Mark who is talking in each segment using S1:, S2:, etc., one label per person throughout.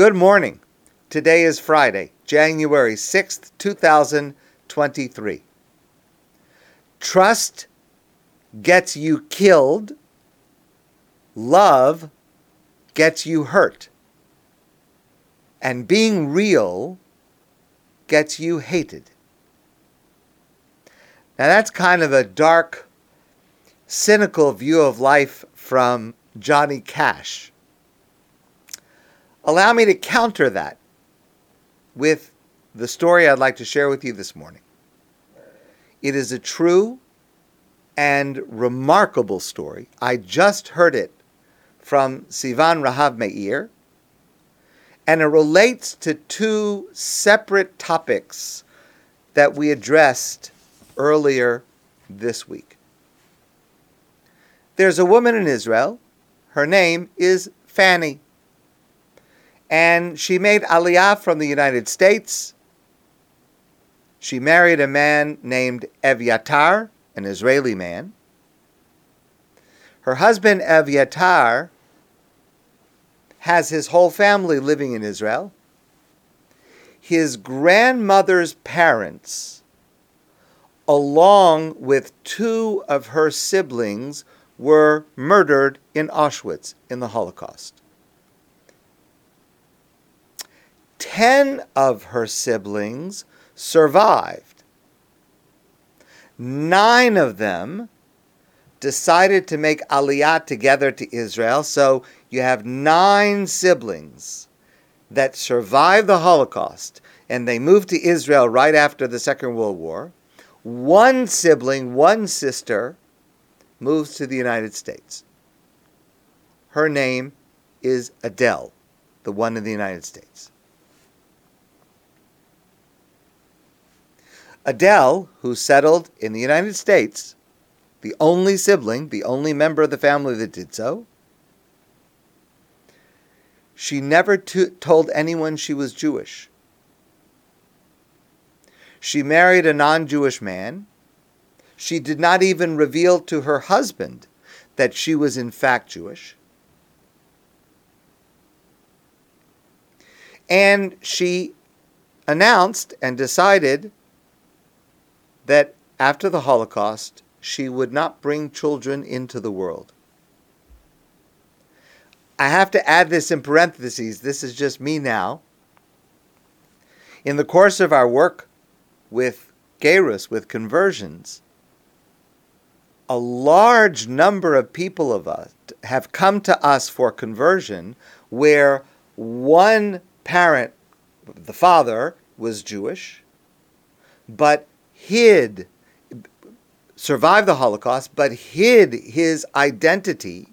S1: Good morning. Today is Friday, January 6th, 2023. Trust gets you killed, love gets you hurt, and being real gets you hated. Now, that's kind of a dark, cynical view of life from Johnny Cash. Allow me to counter that with the story I'd like to share with you this morning. It is a true and remarkable story. I just heard it from Sivan Rahav Meir, and it relates to two separate topics that we addressed earlier this week. There's a woman in Israel. Her name is Fanny and she made aliyah from the United States. She married a man named Evyatar, an Israeli man. Her husband Evyatar has his whole family living in Israel. His grandmother's parents, along with two of her siblings, were murdered in Auschwitz in the Holocaust. Ten of her siblings survived. Nine of them decided to make aliyah together to Israel. So you have nine siblings that survived the Holocaust and they moved to Israel right after the Second World War. One sibling, one sister, moves to the United States. Her name is Adele, the one in the United States. Adele, who settled in the United States, the only sibling, the only member of the family that did so, she never to- told anyone she was Jewish. She married a non Jewish man. She did not even reveal to her husband that she was in fact Jewish. And she announced and decided that after the Holocaust, she would not bring children into the world. I have to add this in parentheses. This is just me now. In the course of our work with Gerus, with conversions, a large number of people of us have come to us for conversion where one parent, the father, was Jewish, but hid, survived the Holocaust, but hid his identity,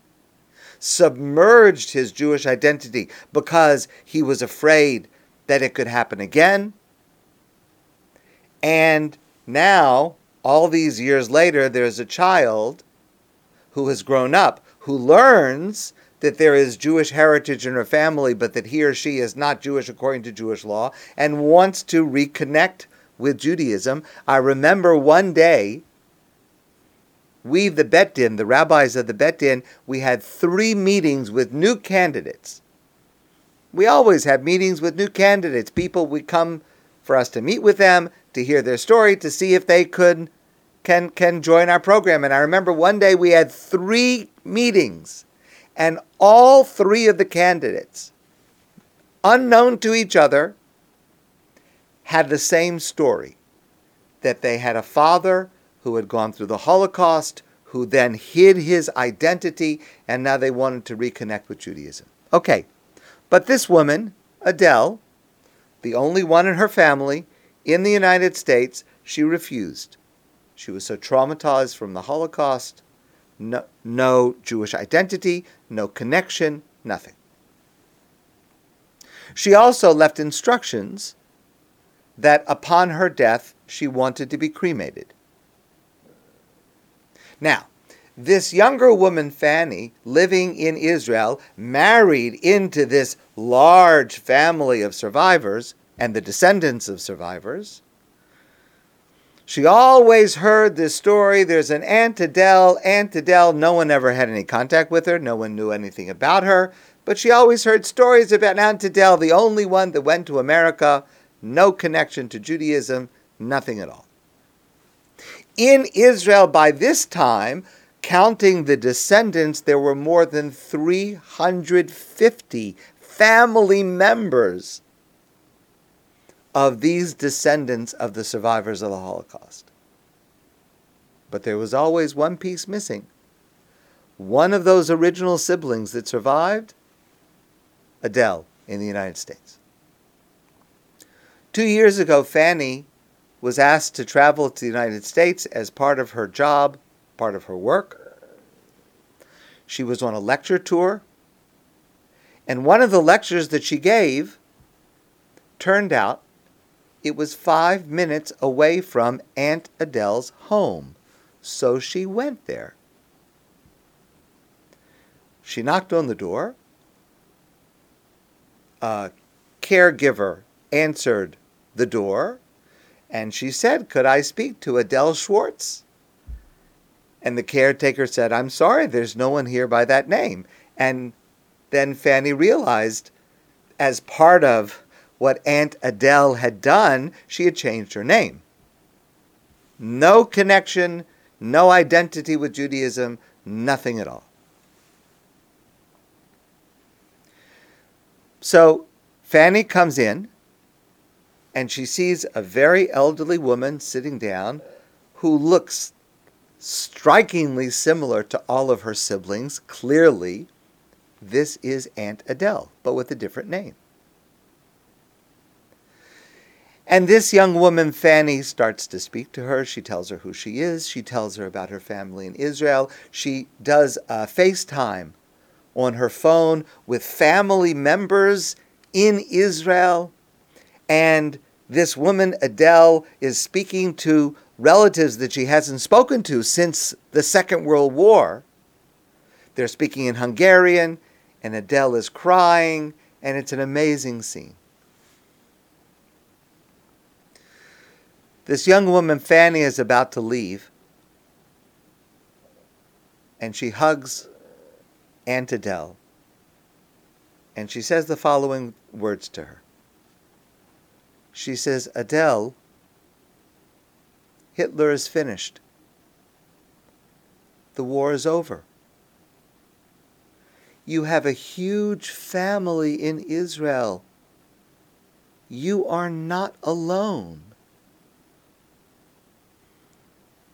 S1: submerged his Jewish identity because he was afraid that it could happen again. And now, all these years later, there's a child who has grown up who learns that there is Jewish heritage in her family, but that he or she is not Jewish according to Jewish law, and wants to reconnect with Judaism. I remember one day, we, the Bet Din, the rabbis of the Bet Din, we had three meetings with new candidates. We always have meetings with new candidates. People would come for us to meet with them, to hear their story, to see if they could can can join our program. And I remember one day we had three meetings, and all three of the candidates, unknown to each other, had the same story that they had a father who had gone through the Holocaust, who then hid his identity, and now they wanted to reconnect with Judaism. Okay, but this woman, Adele, the only one in her family in the United States, she refused. She was so traumatized from the Holocaust, no, no Jewish identity, no connection, nothing. She also left instructions that upon her death she wanted to be cremated. Now, this younger woman, Fanny, living in Israel, married into this large family of survivors and the descendants of survivors. She always heard this story. There's an Aunt Adele. Aunt Adele, no one ever had any contact with her. No one knew anything about her. but she always heard stories about Aunt Adele, the only one that went to America, no connection to Judaism, nothing at all. In Israel by this time, counting the descendants, there were more than 350 family members of these descendants of the survivors of the Holocaust. But there was always one piece missing. One of those original siblings that survived, Adele in the United States. Two years ago, Fanny was asked to travel to the United States as part of her job, part of her work. She was on a lecture tour, and one of the lectures that she gave turned out it was five minutes away from Aunt Adele's home, so she went there. She knocked on the door. A caregiver answered the door and she said, Could I speak to Adele Schwartz? And the caretaker said, I'm sorry, there's no one here by that name. And then Fanny realized, as part of what Aunt Adele had done, she had changed her name. No connection, no identity with Judaism, nothing at all. So Fanny comes in and she sees a very elderly woman sitting down who looks strikingly similar to all of her siblings. Clearly, this is Aunt Adele, but with a different name. And this young woman, Fanny, starts to speak to her. She tells her who she is. She tells her about her family in Israel. She does a FaceTime on her phone with family members in Israel. And this woman, Adele, is speaking to relatives that she hasn't spoken to since the Second World War. They're speaking in Hungarian, and Adele is crying, and it's an amazing scene. This young woman, Fanny, is about to leave, and she hugs Aunt Adele, and she says the following words to her she says, Adele, Hitler is finished. The war is over. You have a huge family in Israel. You are not alone.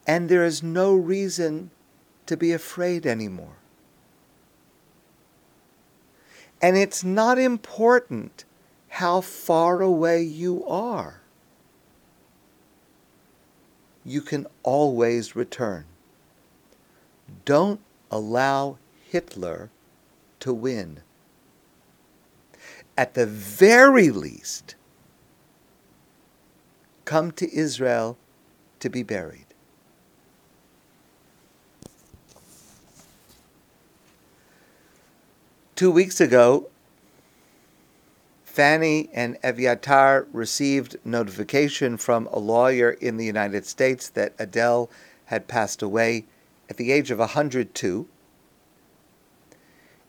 S1: And there is no reason to be afraid anymore. And it's not important how far away you are. You can always return. Don't allow Hitler to win. At the very least, come to Israel to be buried. Two weeks ago, Fanny and Eviatar received notification from a lawyer in the United States that Adele had passed away at the age of 102.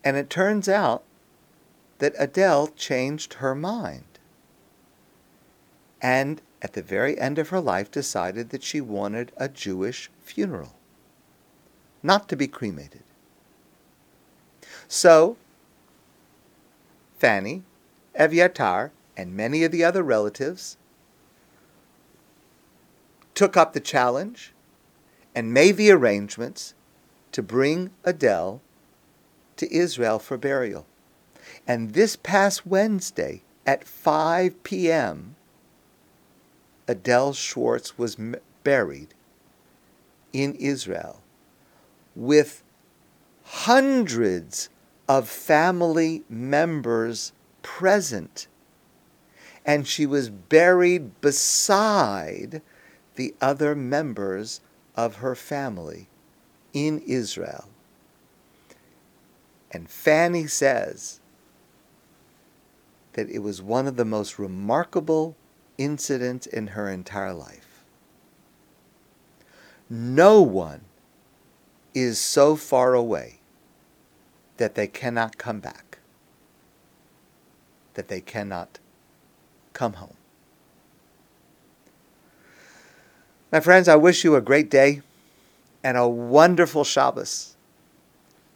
S1: And it turns out that Adele changed her mind. And at the very end of her life decided that she wanted a Jewish funeral, not to be cremated. So, Fanny Eviatar and many of the other relatives took up the challenge and made the arrangements to bring Adele to Israel for burial. And this past Wednesday at 5 p.m., Adele Schwartz was m- buried in Israel with hundreds of family members present. And she was buried beside the other members of her family in Israel. And Fanny says that it was one of the most remarkable incidents in her entire life. No one is so far away that they cannot come back. That they cannot come home. My friends, I wish you a great day and a wonderful Shabbos,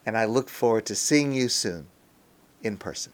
S1: and I look forward to seeing you soon in person.